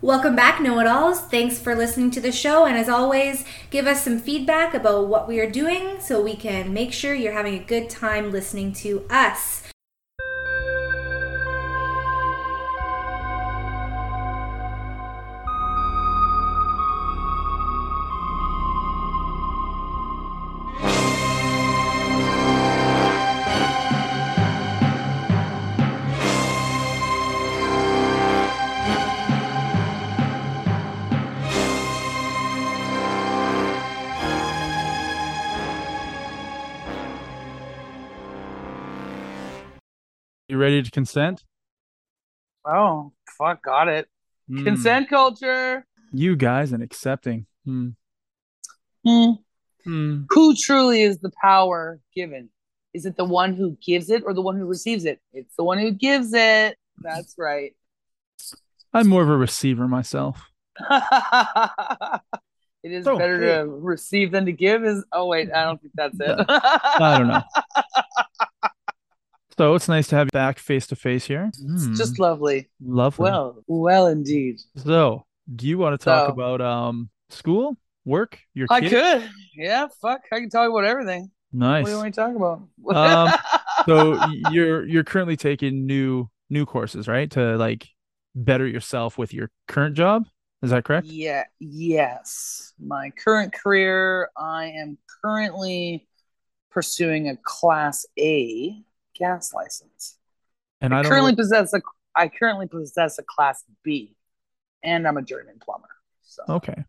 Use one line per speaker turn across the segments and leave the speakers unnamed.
Welcome back, Know It Alls. Thanks for listening to the show. And as always, give us some feedback about what we are doing so we can make sure you're having a good time listening to us.
Ready to consent?
Oh, fuck, got it.
Hmm.
Consent culture.
You guys and accepting. Hmm.
Hmm.
Hmm.
Who truly is the power given? Is it the one who gives it or the one who receives it? It's the one who gives it. That's right.
I'm more of a receiver myself.
it is
Oh,
better
hey.
to receive than to give. Is oh wait, I don't think that's it.
I don't know. So it's nice to have you back face to face here.
It's
Hmm.
just lovely.
lovely.
Well, well, indeed.
so do you want to talk
So-
about um school, work, your kids?
I
kid?
could. Yeah, fuck. I can talk about everything.
Nice.
What do you want to talk about?
Um, so you're you're currently taking new new courses, right? To like better yourself with your current job. Is that correct?
Yeah, yes. My current career, I am currently pursuing a class A gas license.
And I
I
don't
currently possess a I currently possess a class B and I'm a journeyman plumber. So
okay.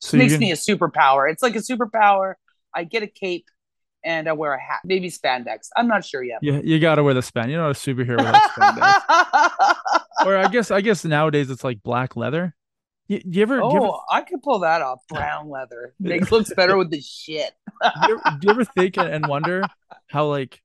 so makes me a superpower. It's like a superpower. I get a cape and I wear a hat. Maybe spandex. I'm not sure yet.
Yeah, you gotta wear the span. You're not a superhero without spandex. or I guess I guess nowadays it's like black leather. You, you ever, do you ever
oh, I could pull that off. Brown leather. Makes looks better with the shit.
do you do you ever think and wonder how like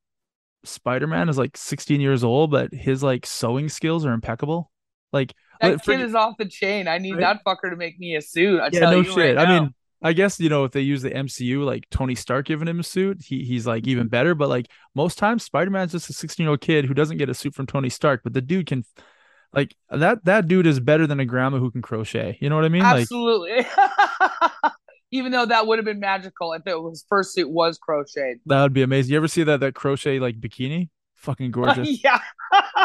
Spider-Man is like 16 years old, but his like sewing skills are impeccable? Like
That kid is off the chain. I need
Right?
that fucker to make me a suit. I
yeah, no shit.
right
I mean, I guess you know if they use the MCU, like Tony Stark giving him a suit, he he's like even better. But like most times, Spider-Man's just a 16-year-old kid who doesn't get a suit from Tony Stark, but the dude can like that that dude is better than a grandma who can crochet. You know what I mean? Like
absolutely. Even though that would have been magical if it was first suit was crocheted.
that would be amazing. You ever see that that crochet like bikini? Fucking gorgeous.
yeah.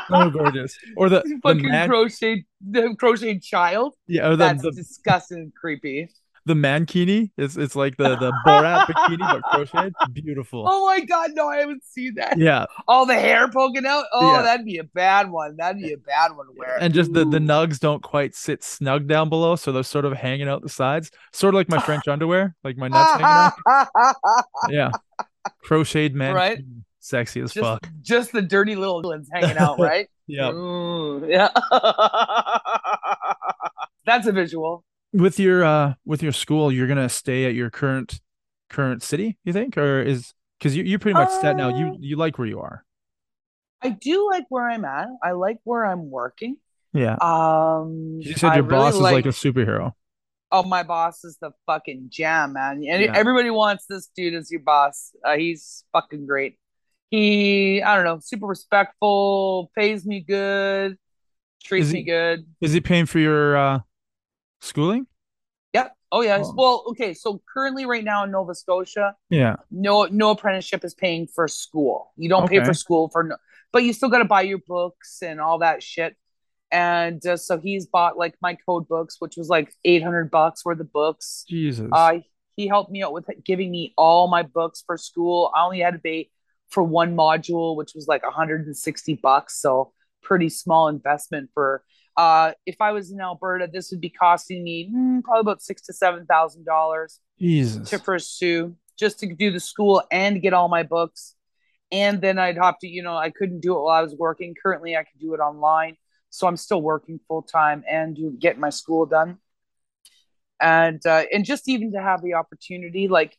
so gorgeous. Or the, the
Fucking
man,
crocheted the crocheted child.
yeah, or the,
That's
the,
disgusting creepy.
The mankini. It's it's like the the Borat bikini but crocheted. Beautiful.
Oh my god, no, I haven't seen that.
Yeah,
All the hair poking out. Oh,
Yeah.
that'd be a bad one. That'd be a bad one to wear.
and just the the nugs don't quite sit snug down below, so they're sort of hanging out the sides, sort of like my French underwear, like my nuts hanging out. Yeah, crocheted man,
Right.
sexy as
just,
fuck.
just the dirty little ones hanging out, right?
Yeah.
Ooh, yeah. That's a visual.
With your uh with your school, you're gonna stay at your current current city, you think, or is because you you're pretty much set now. You
Uh,
you like where you are.
I do like where I'm at. I like where I'm working.
Yeah.
Um,
You said
I
your
really
boss is like a superhero.
Oh, my boss is the fucking jam, man. And
Yeah.
everybody wants this dude as your boss. Uh, he's fucking great. He, I don't know, super respectful, pays me good, treats
he-
me good.
Is he paying for your uh schooling?
Yep. Oh yeah.
Oh.
Well, okay. So currently, right now in Nova Scotia,
Yeah.
no no apprenticeship is paying for school. You don't pay for school for no, but you still got to buy your books and all that shit. And uh, so he's bought like my code books, which was like 800 bucks worth of books.
Jesus.
Uh, he helped me out with giving me all my books for school. I only had to pay for one module, which was like 160 bucks. So pretty small investment for. Uh, if I was in Alberta, this would be costing me hmm, probably about six to seven thousand dollars to pursue just to do the school and get all my books. And then I'd have to, you know, I couldn't do it while I was working. Currently, I can do it online. So I'm still working full time and do, get my school done. And uh, and just even to have the opportunity, like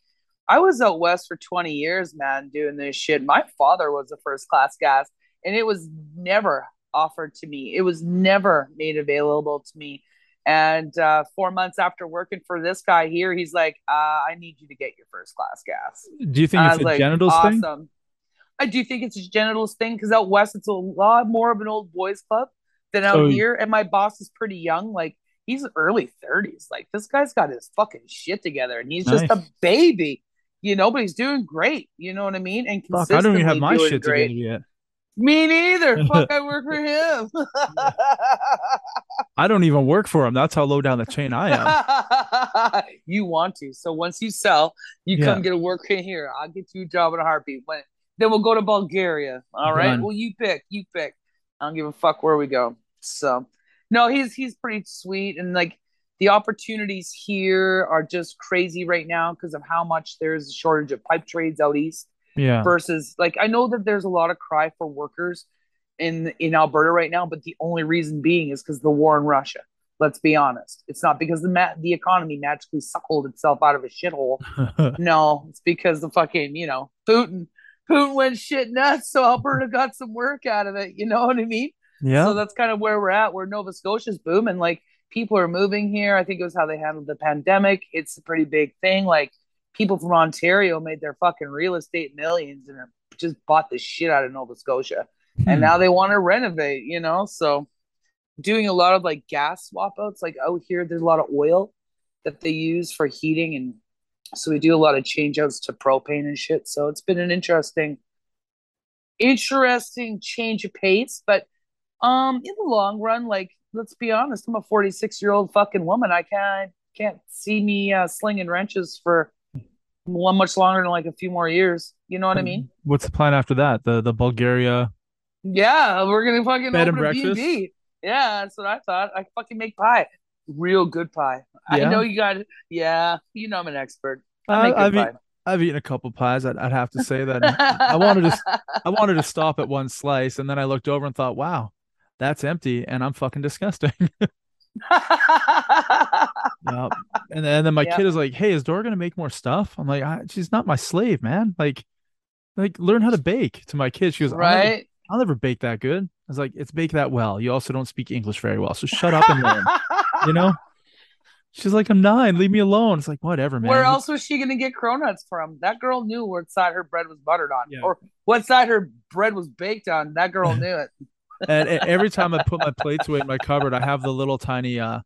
I was out west for 20 years, man, doing this shit. My father was a first class gas, and it was never offered to me. It was never made available to me. And uh, four months after working for this guy here, he's like, uh, "I need you to get your first class gas."
Do you think
I
it's a
like,
genitals
awesome.
thing?
I do think it's a genitals thing because out west it's a lot more of an old boys club. than out
So-
here. And my boss is pretty young, like he's early 30s. Like this guy's got his fucking shit together, and he's just a baby, you know. But he's doing great, you know what I mean? And
Fuck, I don't even have my shit
great.
together yet.
Me neither. Fuck, I work for him.
I don't even work for him. That's how low down the chain I am.
you want to. So once you sell, you
Yeah.
come get a work in here. I'll get you a job in a heartbeat. When then we'll go to Bulgaria. All right.
Done.
Well, you pick. You pick. I don't give a fuck where we go. So no, he's he's pretty sweet and like the opportunities here are just crazy right now because of how much there's a shortage of pipe trades out east
Yeah.
versus like I know that there's a lot of cry for workers in in Alberta right now, but the only reason being is because the war in Russia. Let's be honest. It's not because the ma- the economy magically suckled itself out of a shithole. No, it's because the fucking you know Putin Putin went shit nuts, so Alberta got some work out of it. You know what I mean?
yeah.
So that's kind of where we're at. Where Nova Scotia's booming. Like people are moving here. I think it was how they handled the pandemic. It's a pretty big thing. Like people from Ontario made their fucking real estate millions and just bought the shit out of Nova Scotia.
Hmm.
And now they want to renovate, you know? So doing a lot of like gas swap outs. Like out here, there's a lot of oil that they use for heating. And so we do a lot of change outs to propane and shit. So it's been an interesting, interesting change of pace. But um, in the long run, like let's be honest, I'm a 46 year old fucking woman. I can't can't see me uh, slinging wrenches for one much longer than like a few more years. You know what I mean?
What's the plan after that? The the Bulgaria.
Yeah, we're gonna fucking
Bed and breakfast?
B&B. Yeah, that's what I thought. I fucking make pie, real good pie.
Yeah?
I know you got it. Yeah, you know I'm an expert. I
I,
make
I've,
good
I've eaten a couple pies. I'd, I'd have to say that. I wanted to I wanted to stop at one slice, and then I looked over and thought, "Wow, that's empty," and I'm fucking disgusting. And then, and then my
Yeah.
kid is like, "Hey, is Dora gonna make more stuff?" I'm like, I, "She's not my slave, man. Like, like learn how to bake." To my kid, she goes, "I'll never-
right?
I'll never bake that good." I was like, "It's bake that well. You also don't speak English very well, so shut up and learn." you know? She's like, "I'm nine. Leave me alone." It's like, whatever, man.
Where else was she gonna get cronuts from? That girl knew what side her bread was buttered on,
Yeah.
or what side her bread was baked on. That girl knew it.
And e- every time I put my plates away in my cupboard, I have the little tiny uh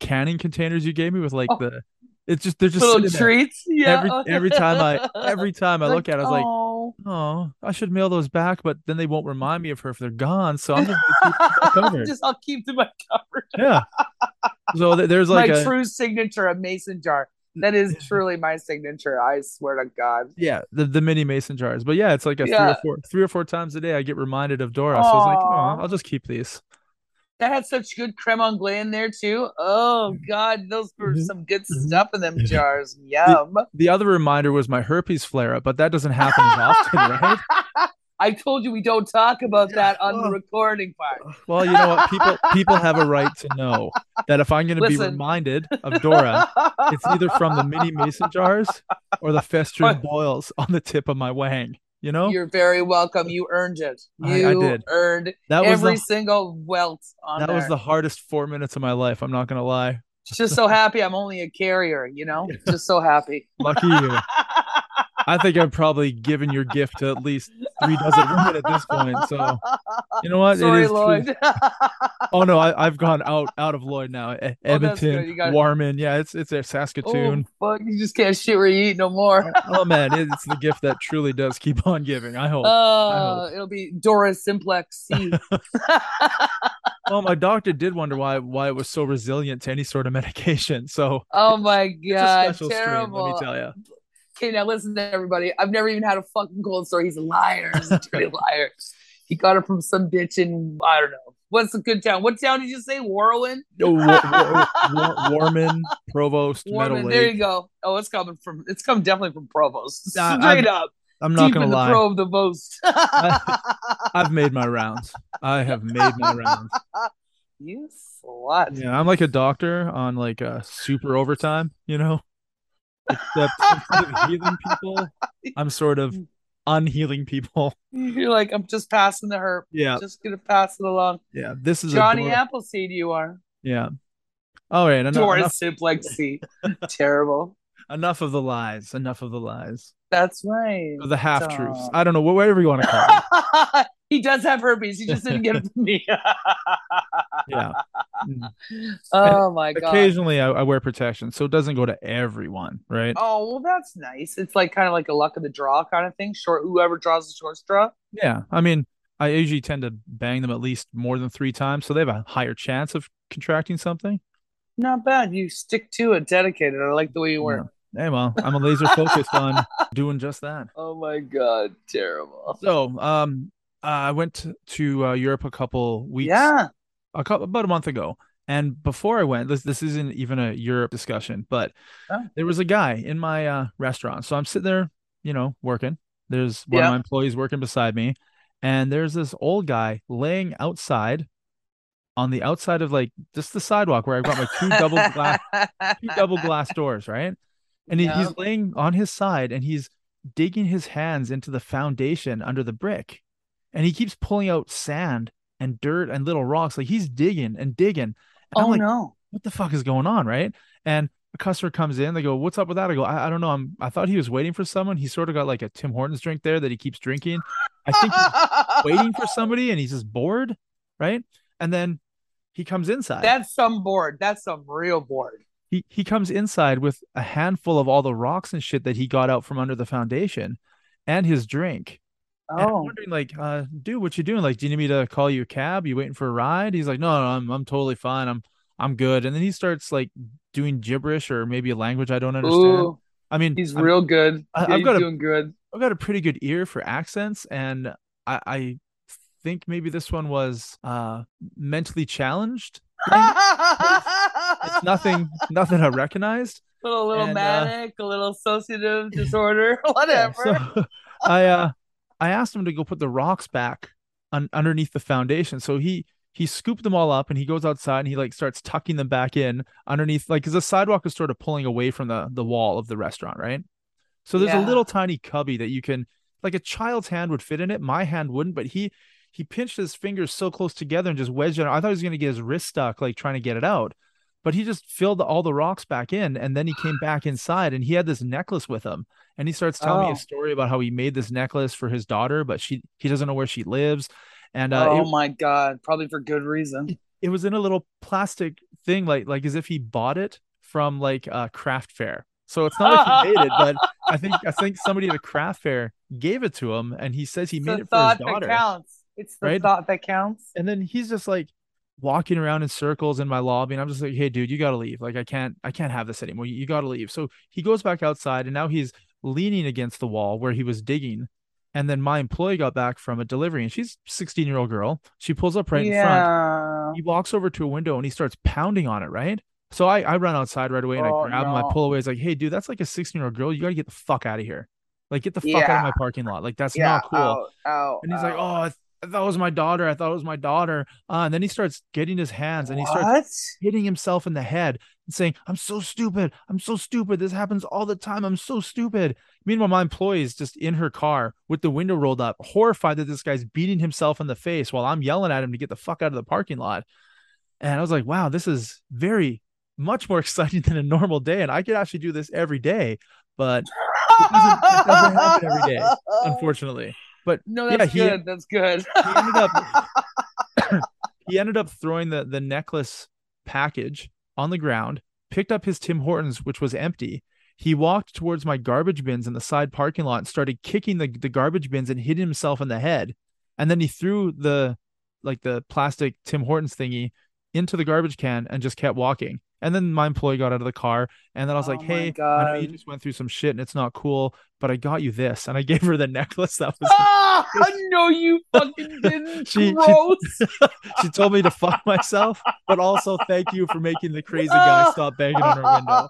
canning containers you gave me with like
Oh.
the. It's just they're just
Little
sitting there.
treats. Yeah.
Every every time I every time I look at, it, I was like,
oh.
oh, I should mail those back, but then they won't remind me of her if they're gone. So I'm just keep them in my cupboard.
just I'll keep them in my cupboard.
Yeah. So th- there's like
my
a
true signature, a mason jar. That is truly my signature. I swear to God.
yeah the, the mini mason jars, but yeah, it's like a three or four three or four times a day I get reminded of Dora. So I was like, oh, I'll just keep these.
That had such good creme anglaise in there too. Oh God, those were
Mhm.
some good
Mhm.
stuff in them jars. Yum.
The other reminder was my herpes flare up, but that doesn't happen as often, right?
I told you we don't talk about that on the recording part.
Well, you know what? People people have a right to know that if I'm going to be reminded of Dora, it's either from the mini mason jars or the festering boils on the tip of my wang. You know,
You're very welcome. You earned it.
I- I did.
earned
that was
every
the,
single welt on
that
there.
was the hardest four minutes of my life. I'm not going to lie.
Just so happy I'm only a carrier, you know? Just so happy.
Lucky you. I think I've probably given your gift to at least three dozen women at this point. So you know what?
Sorry,
it is true.
Lloyd.
Oh no, I, I've gone out out of Lloyd now. E-
Oh.
Edmonton,
You got-
Warman. Yeah, it's it's a
oh,
Saskatoon.
fuck. You just can't shit where you eat no more.
Oh, man, it's the gift that truly does keep on giving. I hope.
Uh, it'll be Dora Simplex C.
Well, my doctor did wonder why why it was so resilient to any sort of medication. So
oh my god, terrible.
let me tell you.
Okay, now listen to everybody. I've never even had a fucking cold sore. He's a liar. He's a dirty liar. He got it from some bitch in I don't know. What's a good town? What town did you say? Warwin?
Oh, War, War, War, Warman, Provost,
Warman. There you go. Oh, it's coming from it's come definitely from Provost. Straight up.
I'm not
Deep
gonna
in the
lie.
pro of the most.
I've made my rounds. I have made my rounds.
you slut.
Yeah, I'm like a doctor on like a super overtime, you know. Except instead of healing people, I'm sort of unhealing people.
You're like, I'm just passing the herb.
Yeah,
Just gonna pass it along.
yeah. This is
Johnny Appleseed, you are.
Yeah. All right. Enough,
Doris
enough,
Simplex C. Terrible.
enough of the lies. Enough of the lies.
That's right.
The half truths. I don't know. wh- Whatever you want to call it.
He does have herpes. He just didn't give it to me.
Yeah.
Oh my god.
Occasionally, I, I wear protection, so it doesn't go to everyone, right?
Oh well, that's nice. It's like kind of like a luck of the draw kind of thing. Short, whoever draws the short straw.
Yeah. I mean, I usually tend to bang them at least more than three times, so they have a higher chance of contracting something.
Not bad. You stick to it, dedicated. I like the way you work.
Hey, well, I'm a laser focused on doing just that.
Oh my god, terrible.
So, um, I went to, uh, Europe a couple weeks,
Yeah.
a couple about a month ago, and before I went, this this isn't even a Europe discussion, but
Oh.
there was a guy in my uh, restaurant. So I'm sitting there, you know, working. There's one
Yeah.
of my employees working beside me, and there's this old guy laying outside, on the outside of like just the sidewalk where I've got my two double glass two double glass doors, right? And
Yeah.
he's laying on his side and he's digging his hands into the foundation under the brick. And he keeps pulling out sand and dirt and little rocks. Like he's digging and digging. And
Oh
like,
no.
what the fuck is going on? Right. And a customer comes in, they go, What's up with that? I go, I, I don't know. I'm I thought he was waiting for someone. He sort of got like a Tim Hortons drink there that he keeps drinking. I think he's waiting for somebody and he's just bored. Right. And then he comes inside.
That's some bored That's some real board.
He he comes inside with a handful of all the rocks and shit that he got out from under the foundation and his drink. And I'm
Oh.
wondering, like, uh, dude, what you doing? Like, do you need me to call you a cab? You waiting for a ride? He's like, no, no, I'm I'm totally fine. I'm I'm good. And then he starts like doing gibberish or maybe a language I don't understand.
Ooh,
I mean,
he's
I'm-
real good.
I-
Yeah, he's
got a-
good.
I've got a pretty good ear for accents, and I, I think maybe this one was uh mentally challenged. It's nothing, nothing I recognized.
little little
And, uh,
manic, a little associative disorder,
Yeah,
whatever.
so I uh I asked him to go put the rocks back un- underneath the foundation. So he he scooped them all up and he goes outside and he like starts tucking them back in underneath like because the sidewalk is sort of pulling away from the the wall of the restaurant, right? So there's
Yeah.
a little tiny cubby that you can like a child's hand would fit in it. My hand wouldn't, but he he pinched his fingers so close together and just wedged it. I thought he was gonna get his wrist stuck, like trying to get it out. But he just filled all the rocks back in, and then he came back inside, and he had this necklace with him. And he starts telling me
Oh.
a story about how he made this necklace for his daughter, but she he doesn't know where she lives. And uh,
oh
it,
my god, probably for good reason.
it was in a little plastic thing, like like as if he bought it from like a craft fair. So it's not like he made it, but I think I think somebody at a craft fair gave it to him, and he says he
It's
made it for his
that
daughter.
counts. It's the
right?
thought that counts.
And then he's just like walking around in circles in my lobby, and I'm just like, "Hey, dude, you gotta leave. Like, I can't, I can't have this anymore. You, you gotta leave." So he goes back outside, and now he's leaning against the wall where he was digging. And then my employee got back from a delivery, and she's 16 year old girl. She pulls up right in front. He walks over to a window and he starts pounding on it, right? So I, I run outside right away and
Oh,
I grab him, I pull away. It's like, hey, dude, that's like a 16 year old girl. You got to get the fuck out of here. Like, get the fuck out of my parking lot. Like, that's
yeah.
not cool. And he's like, oh, I, th- I thought it was my daughter. I thought it was my daughter. Uh, and then he starts getting his hands and he starts hitting himself in the head and saying, I'm so stupid. I'm so stupid. This happens all the time. I'm so stupid. Meanwhile, my employee is just in her car with the window rolled up, horrified that this guy's beating himself in the face while I'm yelling at him to get the fuck out of the parking lot. And I was like, wow, this is very much more exciting than a normal day. And I could actually do this every day, but doesn't- it doesn't happen every day. unfortunately. But
No,
yeah,
that's
he-
good. That's good.
he ended up he ended up throwing the the necklace package on the ground, picked up his Tim Hortons, which was empty. He walked towards my garbage bins in the side parking lot and started kicking the, the garbage bins and hit himself in the head. And then he threw the like the plastic Tim Hortons thingy into the garbage can and just kept walking. And then my employee got out of the car, and then I was
Oh
like, "Hey, I know you just went through some shit, and it's not cool, but I got you this." And I gave her the necklace that was
ah, no, you fucking didn't.
She- she- she told me to fuck myself, but also thank you for making the crazy guy stop banging on her window.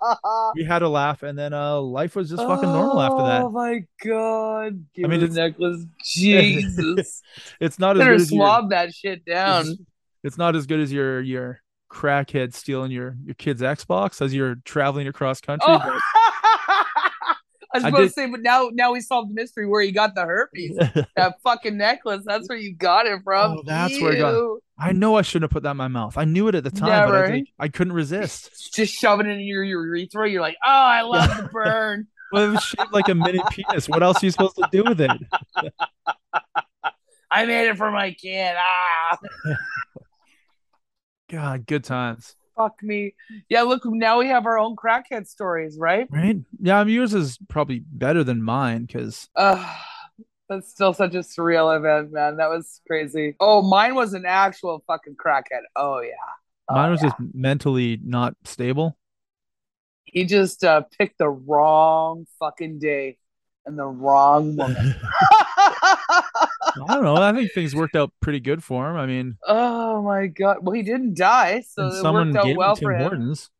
We had a laugh, and then uh, life was just fucking normal after that.
Oh my god! Give
I mean,
me the necklace. Jesus,
It's not as
better
good as your,
that shit down.
it's, it's not as good as your your crackhead stealing your your kid's Xbox as you're traveling across country.
Oh.
but-
I was
I
about to say, but now now we solved the mystery where you got the herpes. that fucking necklace. That's where you got it from.
Oh, that's where I got it. I know I shouldn't have put that in my mouth. I knew it at the time, but I,
Never.
I couldn't resist.
Just shoving it in your urethra. You're like, oh, I love the burn.
Well, it was shaped like a mini penis. What else are you supposed to do with it?
I made it for my kid. Ah,
God, good times.
fuck me. Yeah, look, now we have our own crackhead stories, right?
Right? Yeah, I mean, yours is probably better than mine because
Uh, that's still such a surreal event, man. That was crazy. Oh, mine was an actual fucking crackhead. Oh yeah. Oh,
mine was
yeah.
just mentally not stable.
he just uh, picked the wrong fucking day and the wrong woman.
I don't know. I think things worked out pretty good for him. I mean,
oh my god. Well, he didn't die, so it
someone
worked out well for him.
Hortons.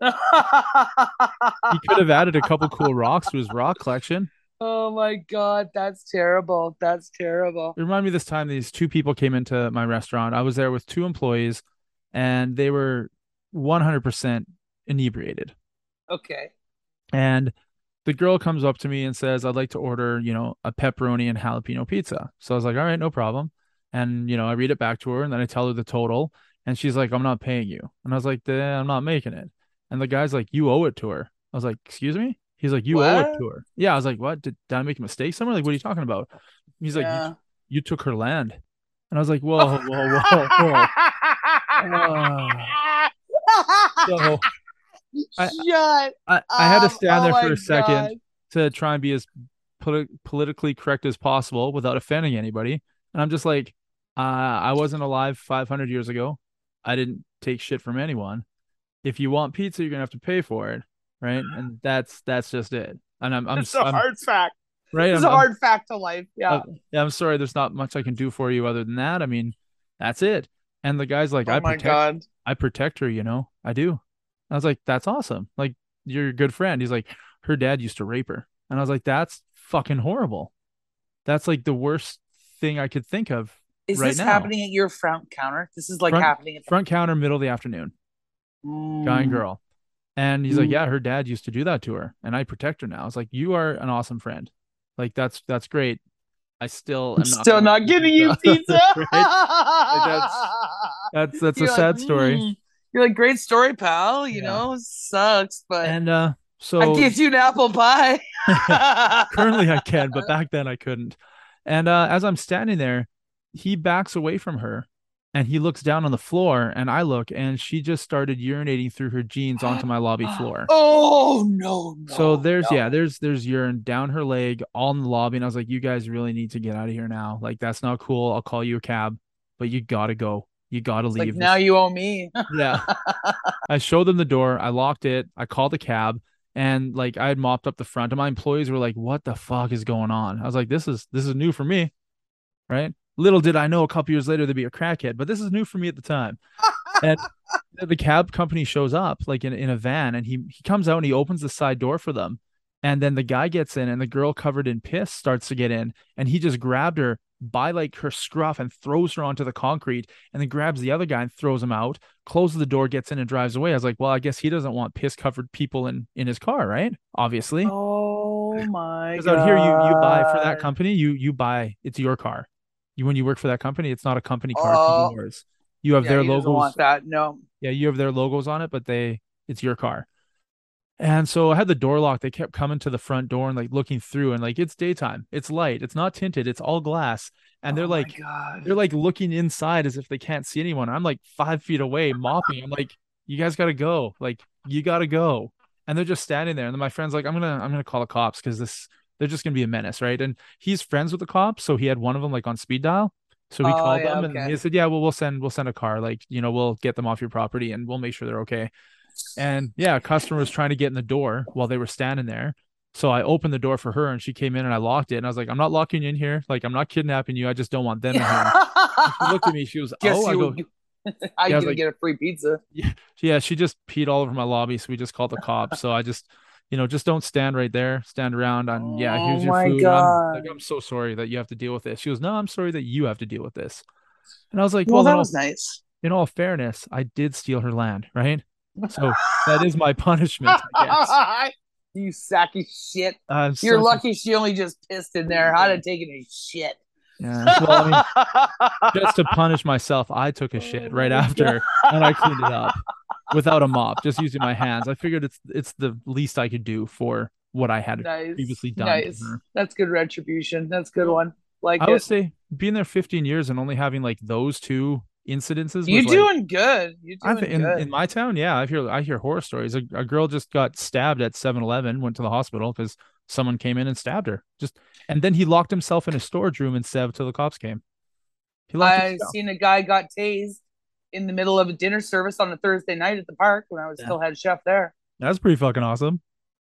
He could have added a couple cool rocks to his rock collection.
oh my god, that's terrible. That's terrible.
It reminded me this time these two people came into my restaurant. I was there with two employees and they were 100% inebriated.
Okay.
And the girl comes up to me and says, I'd like to order, you know, a pepperoni and jalapeno pizza. So I was like, all right, no problem. And, you know, I read it back to her and then I tell her the total. And she's like, I'm not paying you. And I was like, "Eh, I'm not making it. And the guy's like, you owe it to her. I was like, excuse me? He's like, you owe it to her. Yeah. I was like, what? Did, did I make a mistake somewhere? Like, what are you talking about? He's like,
Yeah.
you, you took her land. And I was like, whoa, whoa, whoa, whoa. So I-
Shut
I, I had to stand
Oh
there
my
for a second
God.
to try and be as poli- politically correct as possible without offending anybody. And I'm just like, uh, I wasn't alive 500 years ago. I didn't take shit from anyone. If you want pizza, you're gonna have to pay for it, right? And that's that's just it. And I'm I'm,
It's a
I'm
hard fact.
right.
It's
I'm,
a
I'm-
hard fact to life. Yeah.
uh, yeah, I'm sorry. There's not much I can do for you other than that. I mean, that's it. And the guy's like,
oh
I protect
god.
I protect her, you know, I do. I was like, that's awesome. Like, you're a good friend. He's like, her dad used to rape her. And I was like, that's fucking horrible. That's like the worst thing I could think of.
Is
right
this
now.
happening at your front counter? This is like
Front-
happening at the
Front counter, middle of the afternoon, guy and
Mm.
girl. And he's like,
Mm.
yeah, her dad used to do that to her. And I protect her now. I was like, you are an awesome friend. Like, that's, that's great. I still am
I'm
not
still not giving you pizza.
Right? That's, that's a
You're like,
sad story.
"Mm." You're like, great story, pal. You
Yeah.
know, sucks, but
And, uh, so
I give you an apple pie.
currently I can, but back then I couldn't. And uh, as I'm standing there, he backs away from her and he looks down on the floor and I look and she just started urinating through her jeans onto my lobby floor.
Oh no, no.
so there's
no.
yeah, there's there's urine down her leg all in the lobby and I was like you guys really need to get out of here now. Like that's not cool. I'll call you a cab, but you got to go. You got to leave.
like now you owe me.
yeah. I showed them the door. I locked it. I called a cab and like I had mopped up the front and my employees were like, what the fuck is going on? I was like, this is this is new for me. Right. Little did I know a couple years later there'd be a crackhead, but this is new for me at the time. And the cab company shows up like in, in a van and he he comes out and he opens the side door for them. And then the guy gets in and the girl covered in piss starts to get in and he just grabbed her by like her scruff and throws her onto the concrete and then grabs the other guy and throws him out closes the door, gets in, and drives away. I was like, well, I guess he doesn't want piss covered people in in his car, right? Obviously,
Oh my
because
god.
out here you you buy for that company, you you buy it's your car. You when you work for that company, it's not a company car,
Oh.
yours. You have
Yeah,
their
he
logos.
want that. No.
Yeah, you have their logos on it, but they it's your car. And so I had the door locked. They kept coming to the front door and like looking through, and like it's daytime, it's light, it's not tinted, it's all glass, and they're
Oh
like they're like looking inside as if they can't see anyone. I'm like five feet away mopping. I'm like, you guys gotta go. Like, you gotta go. And they're just standing there. And then my friend's like, I'm gonna I'm gonna call the cops because this they're just gonna be a menace, right? And he's friends with the cops, so he had one of them like on speed dial. So he
Oh,
called
yeah,
them and he said, Yeah, well, we'll send we'll send a car. Like, you know, we'll get them off your property and we'll make sure they're okay. And yeah, a customer was trying to get in the door while they were standing there. So I opened the door for her and she came in and I locked it. And I was like, I'm not locking you in here. Like, I'm not kidnapping you. I just don't want them in here. She looked at me. She was,
Guess
oh, I go,
I
Yeah, I like-
get a free pizza.
yeah, yeah, she just peed all over my lobby. So we just called the cops. So I just, you know, just don't stand right there, stand around. And oh yeah,
Oh
here's your food. I'm, like, I'm so sorry that you have to deal with this. She goes, no, I'm sorry that you have to deal with this. And I was like,
Well,
well,
that
all,
was nice.
in all fairness, I did steal her land, right? So that is my punishment, I guess.
you sack of shit.
Uh, I'm
You're
a-
lucky she only just pissed in there. I'd have taken a shit.
Yeah. Well, I mean, just to punish myself, I took a shit right after and I cleaned it up without a mop, just using my hands. I figured it's it's the least I could do for what I had
nice.
previously done.
Nice. That's good retribution. That's a good one. Like
I would
it.
say being there 15 years and only having like those two incidences.
you
was, like,
doing good. You doing
in,
good.
in my town, yeah, I hear I hear horror stories. A, a girl just got stabbed at 7-Eleven, went to the hospital because someone came in and stabbed her. Just and then he locked himself in a storage room and stabbed till the cops came. He locked
I
himself.
seen a guy got tased in the middle of a dinner service on a Thursday night at the park when I was
Yeah.
still head chef there.
That's pretty fucking awesome.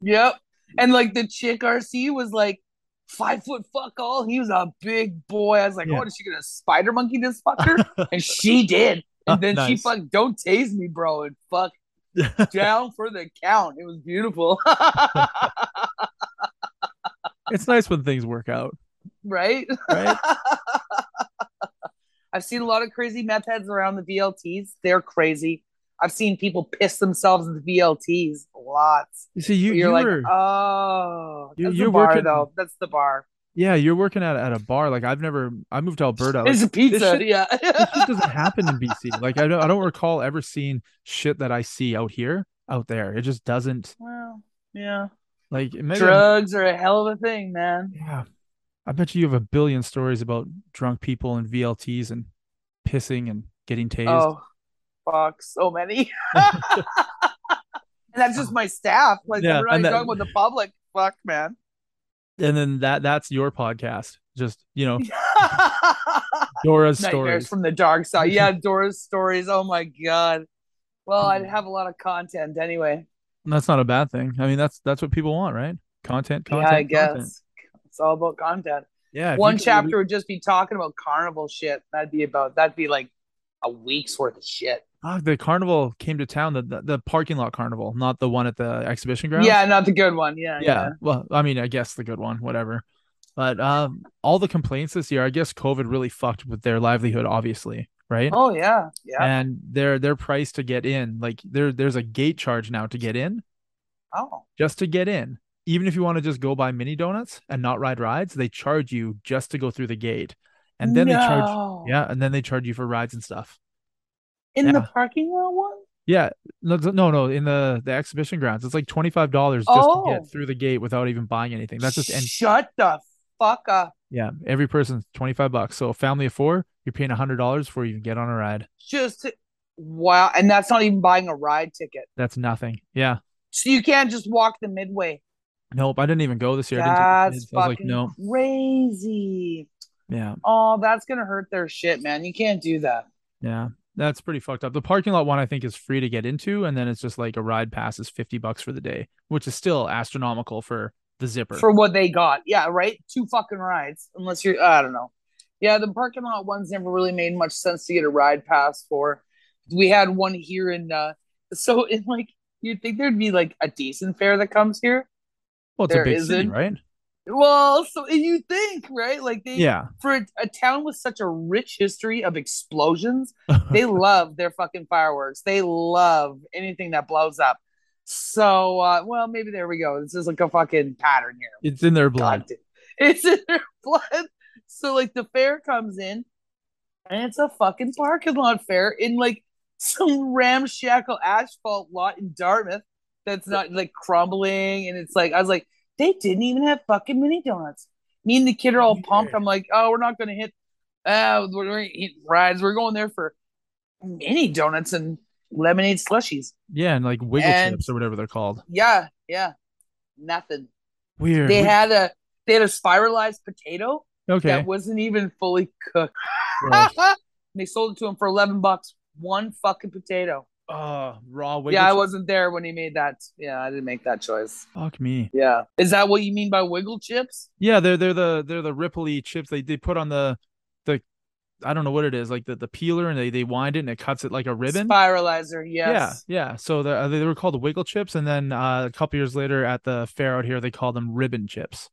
Yep. And like the chick RC was like five foot fuck all. He was a big boy. I was like,
Yeah.
oh, is she gonna spider monkey this fucker? and she did. And oh, then she
Nice.
fuck don't tase me, bro, and fuck down for the count. It was beautiful.
it's nice when things work out.
right?
Right.
I've seen a lot of crazy meth heads around the VLTs. They're crazy. I've seen people piss themselves in the VLTs. Lots.
You see, you
You're
you
like, oh,
you-
that's
you're
the bar
working-
though. That's the bar.
yeah, you're working at at a bar. Like I've never I moved to Alberta. Like,
It's a pizza.
shit-
yeah.
this shit doesn't happen in BC. Like I don't I don't recall ever seeing shit that I see out here out there. It just doesn't
well, yeah.
like maybe I'm-
Drugs are a hell of a thing, man.
Yeah. I bet you you have a billion stories about drunk people and VLTs and pissing and getting tased.
Oh, fuck, so many. and that's just my staff. Like,
Yeah,
we're not
that-
talking about the public. Fuck, man.
And then that that's your podcast. Just, you know, Dora's
Nightmares
stories.
from the dark side. Yeah, Dora's stories. Oh my god. Well, I'd mm. have a lot of content anyway.
That's not a bad thing. I mean, that's that's what people want, right? Content, content.
yeah, I guess
content.
it's all about content.
Yeah.
One
could
chapter would just be talking about carnival shit. That'd be about. That'd be like a week's worth of shit.
Ah, the carnival came to town, the, the the parking lot carnival, not the one at the exhibition ground.
Yeah, not the good one. Yeah,
yeah. Well, I mean, I guess the good one, whatever. But um, all the complaints this year, I guess COVID really fucked with their livelihood, obviously, right?
Oh yeah, yeah.
And their their price to get in, like there there's a gate charge now to get in,
Oh,
just to get in. Even if you want to just go buy mini donuts and not ride rides, they charge you just to go through the gate, and then they charge, yeah, and then they charge you for rides and stuff.
In the parking lot one.
Yeah, no, no. In the the exhibition grounds, it's like twenty five dollars just to
Oh.
get through the gate without even buying anything. That's just and
shut the fuck up.
yeah, every person's twenty five bucks. So a family of four, you're paying hundred dollars before you even get on a ride.
Just wow, and that's not even buying a ride ticket.
That's nothing. Yeah,
So you can't just walk the midway.
nope. I didn't even go this year. I didn't take the
That's
kids. I was like,
fucking
no,
crazy.
yeah,
Oh, that's gonna hurt their shit, man. You can't do that.
yeah. That's pretty fucked up. The parking lot one I think is free to get into, and then it's just like a ride pass is fifty bucks for the day, which is still astronomical for the zipper.
for what they got. Yeah, right. Two fucking rides, unless you're. I don't know. Yeah, the parking lot ones never really made much sense to get a ride pass for. We had one here in. uh So in like, you'd think there'd be like a decent fair that comes here.
well, it's
there
a big city,
isn't.
right?
Well, so you think right? Like they
Yeah.
for a, a town with such a rich history of explosions, they love their fucking fireworks. They love anything that blows up. So, uh, well, maybe there we go. This is like a fucking pattern here.
it's in their blood.
God, it's in their blood. So like the fair comes in, and it's a fucking parking lot fair in like some ramshackle asphalt lot in Dartmouth that's not like crumbling, and it's like I was like, they didn't even have fucking mini donuts. Me and the kid are all pumped. I'm like, oh, we're not gonna hit. Uh, we're hit rides. We're going there for mini donuts and lemonade slushies.
Yeah, and like wiggle
And-
chips or whatever they're called.
Yeah, yeah, nothing.
Weird.
They had a they had a spiralized potato
okay.
that wasn't even fully cooked. They sold it to him for 11 bucks. One fucking potato.
Oh, raw wiggle.
yeah, I wasn't there when he made that. Yeah, I didn't make that choice.
Fuck me.
Yeah. Is that what you mean by wiggle chips?
Yeah, they're they're the they're the ripply chips they they put on the the I don't know what it is like the the peeler and they they wind it and it cuts it like a ribbon.
Spiralizer, yes.
Yeah, yeah. So the, uh, they were called wiggle chips, and then uh, a couple years later at the fair out here, they called them ribbon chips.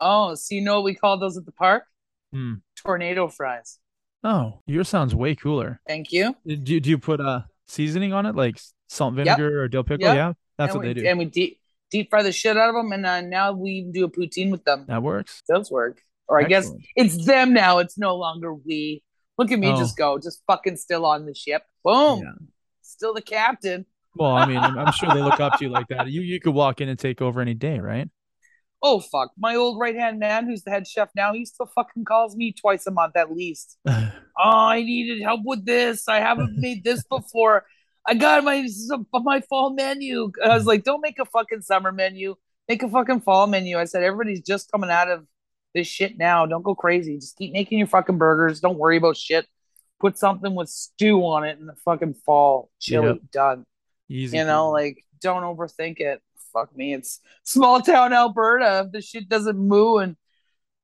Oh, so you know what we call those at the park?
Hmm.
Tornado fries.
Oh, yours sounds way cooler.
Thank you.
Do you, do you put uh seasoning on it like salt and
Yep.
vinegar or dill pickle?
Yep.
Yeah, that's
and
what
we,
they do.
And we deep deep fry the shit out of them, and uh, now we do a poutine with them.
That works.
does work. Or I guess it's them now. It's no longer we. Look at me
Oh.
just go, just fucking still on the ship. Boom.
Yeah.
Still the captain.
Well, I mean, I'm, I'm sure they look up to you like that. You you could walk in and take over any day, right?
Oh fuck, my old right hand man, who's the head chef now, he still fucking calls me twice a month at least. oh, I needed help with this. I haven't made this before. I got my my fall menu. I was mm-hmm. like, don't make a fucking summer menu. Make a fucking fall menu. I said, everybody's just coming out of this shit now. Don't go crazy. Just keep making your fucking burgers. Don't worry about shit. Put something with stew on it in the fucking fall. Chili yep. done. Easy. You know, like don't overthink it. Fuck me. It's small town Alberta. If the shit doesn't moo and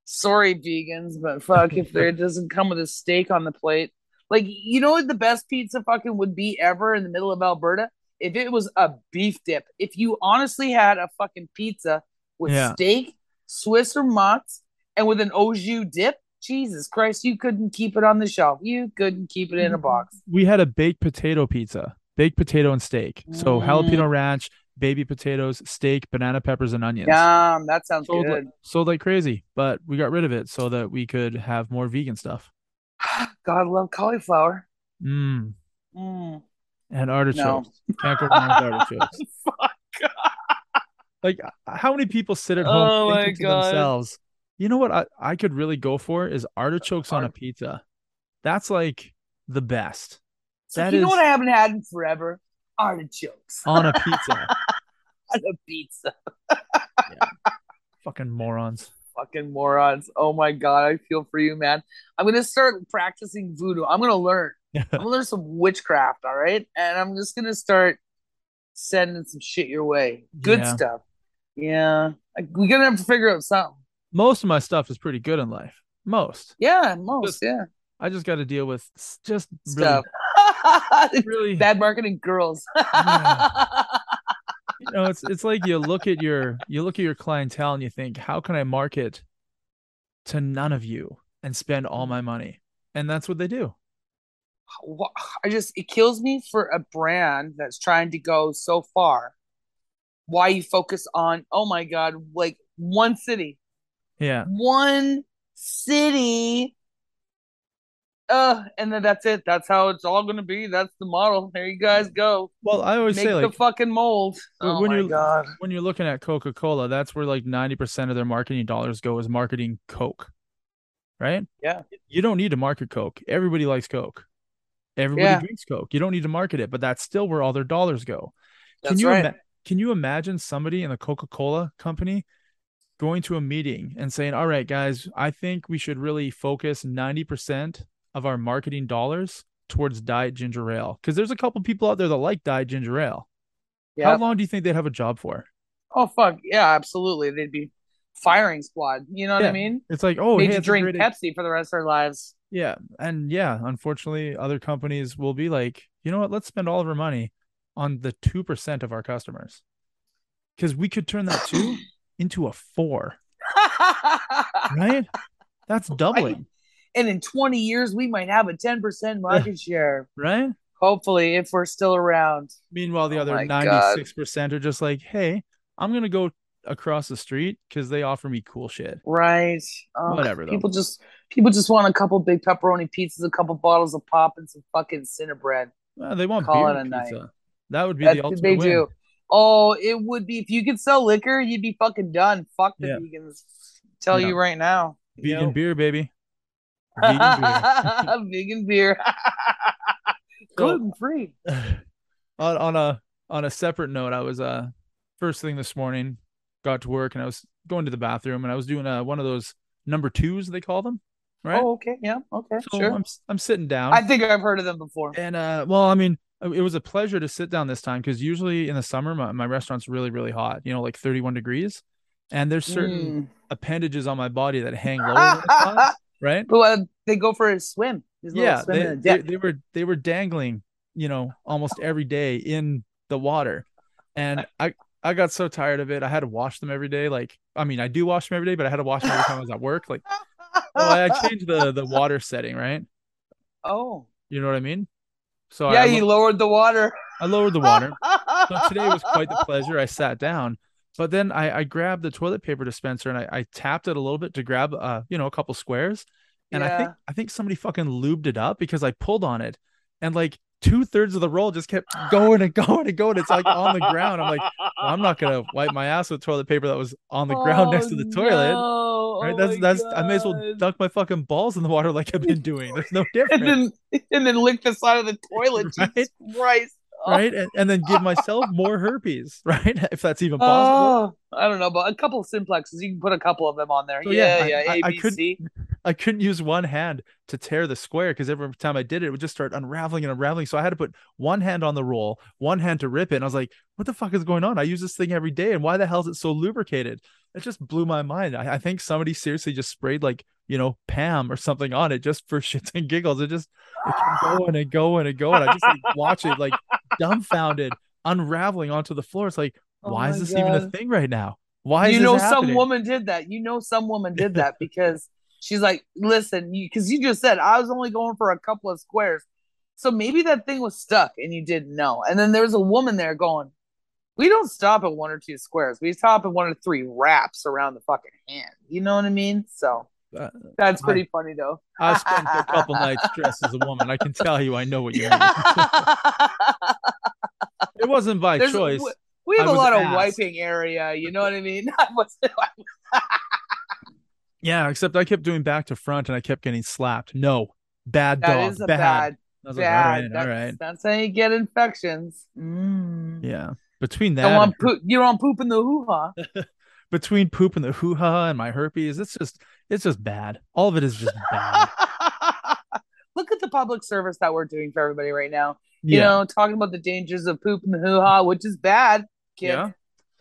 sorry vegans, but fuck if there doesn't come with a steak on the plate. Like you know what the best pizza fucking would be ever in the middle of Alberta? If it was a beef dip. If you honestly had a fucking pizza with yeah. steak, Swiss or Mott's, and with an au jus dip, Jesus Christ, you couldn't keep it on the shelf. You couldn't keep it in a box.
We had a baked potato pizza, baked potato and steak. So mm. jalapeno ranch, baby potatoes, steak, banana peppers, and onions.
Yum, that sounds sold good.
Like, sold like crazy, but we got rid of it so that we could have more vegan stuff.
God love cauliflower.
Mm. Mm. And artichokes. No. Can't go wrong with artichokes. Fuck. like, how many people sit at home oh thinking to God. themselves, you know what I, I could really go for is artichokes Art- on a pizza. That's like the best.
So that you is... know what I haven't had in forever? Artichokes.
On a pizza.
on a pizza.
yeah. Fucking morons.
Fucking morons. Oh my god, I feel for you, man. I'm gonna start practicing voodoo. I'm gonna learn. I'm gonna learn some witchcraft, all right? And I'm just gonna start sending some shit your way. Good yeah. stuff. Yeah. We're gonna have to figure out something
most of my stuff is pretty good in life. Most.
Yeah, most. Just, yeah.
I just got to deal with just stuff.
Really, really bad marketing girls. yeah.
You know, it's it's like you look at your you look at your clientele and you think, how can I market to none of you and spend all mm. my money? And that's what they do.
I just it kills me for a brand that's trying to go so far. Why you focus on oh my god, like one city,
yeah.
One city. Uh, and then that's it. That's how it's all gonna be. That's the model. There you guys go.
Well, I always
Make
say like,
the fucking mold.
Oh when you're God. when you're looking at Coca Cola, that's where like ninety percent of their marketing dollars go is marketing Coke, right?
Yeah.
You don't need to market Coke. Everybody likes Coke. Everybody yeah. drinks Coke. You don't need to market it, but that's still where all their dollars go. That's can you right. ima- can you imagine somebody in the Coca Cola company going to a meeting and saying, all right, guys, I think we should really focus 90% of our marketing dollars towards diet ginger ale. Because there's a couple people out there that like diet ginger ale. How long do you think they'd have a job for?
Oh fuck. Yeah, absolutely. They'd be firing squad. You know what yeah. I mean?
It's like, oh,
they hey, drink Pepsi for the rest of their lives.
Yeah. And yeah, unfortunately, other companies will be like, you know what, let's spend all of our money on the two percent of our customers. Because we could turn that two into a four. right? That's doubling.
And in 20 years, we might have a 10% market share.
Right?
Hopefully, if we're still around.
Meanwhile, the oh other 96% God. are just like, hey, I'm to go across the street because they offer me cool shit.
Right.
Um, Whatever. Though.
People just people just want a couple big pepperoni pizzas, a couple bottles of pop, and some fucking Cinnabon.
Well, they want Call beer pizza. Night. That would be the ultimate they win. do.
Oh, it would be if you could sell liquor, you'd be fucking done. Fuck the yeah. vegans. Tell you right now.
Vegan you know? beer, baby.
Vegan beer. Vegan beer. Gluten free.
On, on a on a separate note, I was uh first thing this morning, got to work and I was going to the bathroom and I was doing uh one of those number twos they call them. Right.
Oh, okay. Yeah. Okay.
So
sure.
I'm I'm sitting down.
I think I've heard of them before.
And uh, well, I mean, uh, it was a pleasure to sit down this time because usually in the summer my, my restaurant's really really hot you know like 31 degrees and there's certain mm. appendages on my body that hang lower right
well uh, they go for a swim
yeah they, they, they, were they were dangling you know almost every day in the water and i i got so tired of it i had to wash them every day like i mean i do wash them every day but i had to wash them every time i was at work like well, i changed the the water setting right
oh
you know what i mean so
yeah, I, he lowered the water.
I lowered the water. so today was quite the pleasure. I sat down, but then I, I grabbed the toilet paper dispenser and I, I tapped it a little bit to grab uh you know a couple squares, and yeah. I think I think somebody fucking lubed it up because I pulled on it, and like two thirds of the roll just kept going and going and going. It's like on the ground. I'm like, well, I'm not gonna wipe my ass with toilet paper that was on the ground next to the toilet.
no.
Right?
Oh
that's
my
that's I may as well
God.
dunk my fucking balls in the water like I've been doing. There's no
and
difference.
then and then lick the side of the toilet.
Right?
Jesus Christ.
Right. And, and then give myself more herpes, right? If that's even possible.
Oh, I don't know, but a couple of simplexes. You can put a couple of them on there.
So, yeah,
yeah, yeah.
I- I-
A,
I
B,
couldn't-
C.
I couldn't use one hand to tear the square because every time I did it, it would just start unraveling and unraveling. So I had to put one hand on the roll, one hand to rip it. And I was like, what the fuck is going on? I use this thing every day. And why the hell is it so lubricated? It just blew my mind. I, I think somebody seriously just sprayed like, you know, Pam or something on it just for shits and giggles. It just it kept going and going and going. I just like watch it like dumbfounded, unraveling onto the floor. It's like,
Oh
why is this even a thing right now? Why is
you know some woman did that. You know some woman did that because she's like, listen, because you, just said I was only going for a couple of squares, so maybe that thing was stuck and you didn't know. And then there's a woman there going, we don't stop at one or two squares. We stop at one or three wraps around the fucking hand. You know what I mean? So
Uh,
that's
I-
pretty funny though.
I spent a couple nights dressed as a woman. I can tell you, I know what you mean. It wasn't by
There's-
choice.
we- have
I
a lot of
asked.
wiping area. You know what I mean? I
Yeah, except I kept doing back to front and I kept getting slapped. No, bad
That
dog.
is a
bad.
bad,
I like, all right,
that's,
all right.
that's how you get infections. Mm.
Yeah. Between that, and-
poop. You don't poop in the hoo ha.
between poop and the hoo ha and my herpes, it's just, it's just bad. All of it is just bad.
Look at the public service that we're doing for everybody right now. You
Yeah.
know, talking about the dangers of poop and the hoo ha, which is bad, kids.
Yeah.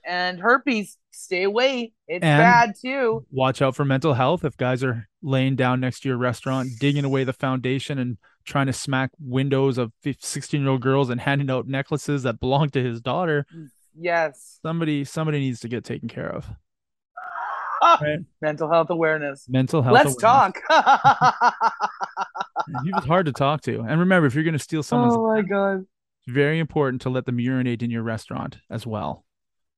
And herpes, stay away. It's
And-
bad too.
Watch out for mental health. If guys are laying down next to your restaurant, digging away the foundation and trying to smack windows of 16 year old girls and handing out necklaces that belong to his daughter, mm.
Yes.
somebody, somebody needs to get taken care of.
Ah,
Right.
Mental health awareness.
Mental health.
Let's
awareness.
talk.
He was hard to talk to. And remember, if you're going to steal someone's,
oh my god.
it's very important to let them urinate in your restaurant as well.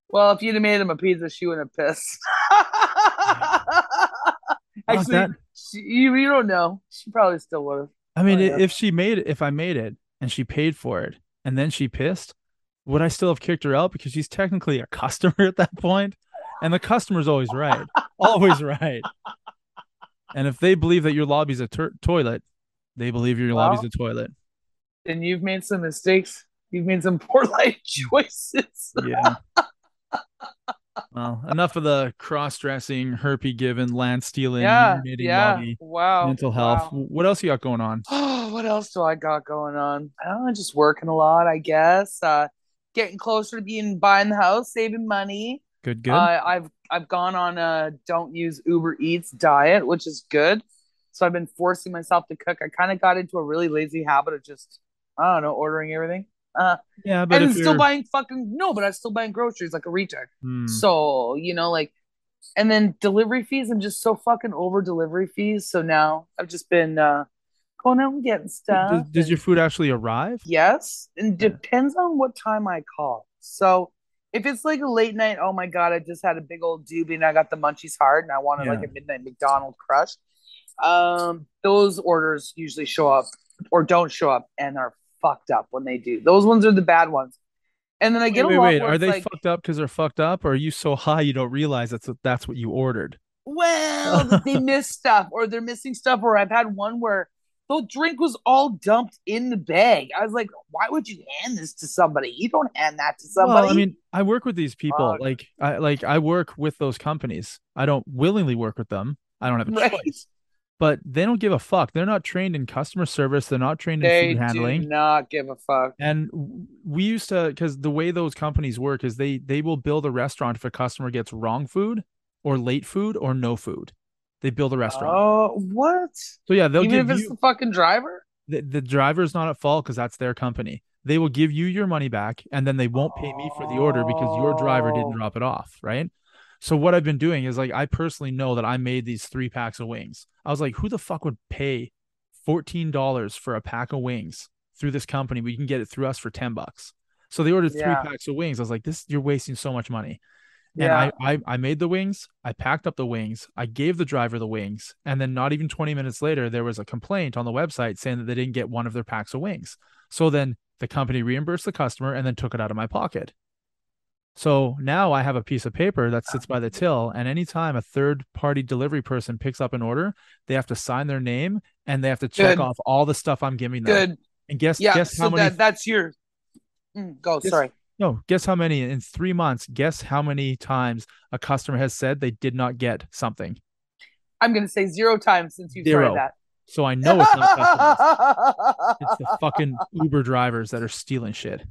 Well, if you'd have made him a pizza, she wouldn't have pissed. Actually,
that-
she, you, you don't know. She probably still would have.
I mean,
Oh, yeah.
if she made it, if I made it and she paid for it and then she pissed, would I still have kicked her out because she's technically a customer at that? And the customer's always right, always right. And if they believe that your lobby's a tur toilet, they believe your lobby's a toilet.
And you've made some mistakes. You've made some poor life choices.
Yeah. well, enough of the cross-dressing, herpy given, land stealing,
yeah, yeah.
lobby,
Wow.
mental health.
wow.
What else you got going on?
Oh, what else do I got going on? I don't know, just working a lot, I guess. Uh, getting closer to being buying the house, saving money.
Good, good.
Uh, I've I've gone on a don't use Uber Eats diet, which is good. So I've been forcing myself to cook. I kind of got into a really lazy habit of just I don't know ordering everything. Uh,
yeah, but
and still buying fucking no, but I'm still buying groceries like a retard.
Hmm.
So you know, like, and then delivery fees. I'm just so fucking over delivery fees. So now I've just been uh out and getting stuff.
does, does your food actually arrive?
Yes, and
Yeah.
depends on what time I call. So if it's like a late night, oh my god, I just had a big old doobie and I got the munchies hard and I wanted like a midnight McDonald crush. Um, those orders usually show up or don't show up and are fucked up when they do. Those ones are the bad ones. And then I get
wait,
a
wait,
lot
wait. Are they
like,
fucked up because they're fucked up, or are you so high you don't realize that's that's what you ordered?
well, they miss stuff or they're missing stuff. Or I've had one where the drink was all dumped in the bag. I was like, why would you hand this to somebody? You don't hand that to somebody.
Well, I mean, I work with these people.
Fuck.
Like, I like I work with those companies. I don't willingly work with them. I don't have a
Right.
choice. But they don't give a fuck. They're not trained in customer service. They're not trained in
they
food handling.
do not give a fuck.
And we used to, because the way those companies work is they they will build a restaurant if a customer gets wrong food or late food or no food. They build a restaurant.
Oh, what?
so yeah, they'll
Even
give
if it's
you
the fucking driver?
the, the driver's not at fault because that's their company. They will give you your money back and then they won't pay me for the order because your driver didn't
Oh.
drop it off, right? So what I've been doing is like I personally know that I made these three packs of wings. I was like, who the fuck would pay $14 for a pack of wings through this company? We can get it through us for 10 bucks. So they ordered three
Yeah.
packs of wings. I was like, this you're wasting so much money. And
Yeah.
I, I I made the wings, I packed up the wings, I gave the driver the wings, and then not even 20 minutes later, there was a complaint on the website saying that they didn't get one of their packs of wings. So then the company reimbursed the customer and then took it out of my pocket. So now I have a piece of paper that sits by the till, and anytime a third party delivery person picks up an order, they have to sign their name and they have to check
Good.
off all the stuff I'm giving them.
Good.
And guess
Yeah.
guess
so
how many
that that's your. Mm, go.
Yes.
Sorry.
No, guess how many in three months, guess how many times a customer has said they did not get something.
I'm gonna say zero times since you
Zero.
started that.
So I know it's not customers. It's the fucking Uber drivers that are stealing shit.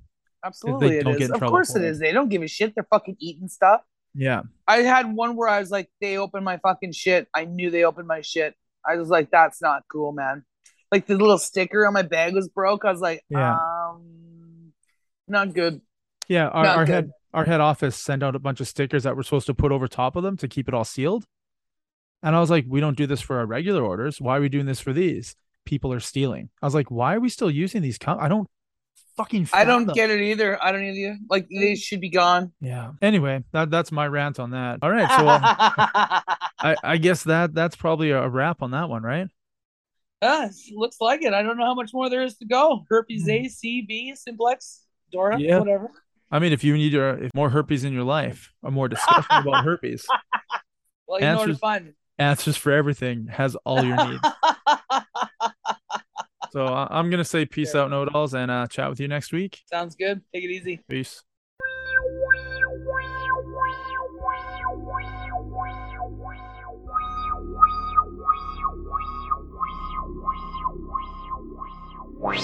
Absolutely, it
don't
is.
get in
Of
trouble
course
for
it
it.
is. They don't give a shit. They're fucking eating stuff.
Yeah.
I had one where I was like, they opened my fucking shit. I knew they opened my shit. I was like, that's not cool, man. Like the little sticker on my bag was broke. I was like,
Yeah.
um, not good.
Yeah. Our, our head our head office sent out a bunch of stickers that we're supposed to put over top of them to keep it all sealed. And I was like, we don't do this for our regular orders. Why are we doing this for these? People are stealing. I was like, why are we still using these? Com- I don't fucking.
I don't
fathom.
get it either. I don't either. Like they should be gone.
Yeah. Anyway, that that's my rant on that. All right. So uh, I I guess that that's probably a wrap on that one, right?
Uh, looks like it. I don't know how much more there is to go. Herpes
Hmm.
A, C, B, simplex, Dora,
Yeah.
whatever.
I mean, if you need your if more herpes in your life, or more discussion about herpes,
Well, you know where to
Answers-
find me.
answers for everything has all your needs. So uh, I'm gonna say peace out, know it alls, and uh, chat with you next week.
Sounds good. Take it easy.
Peace.
Wow.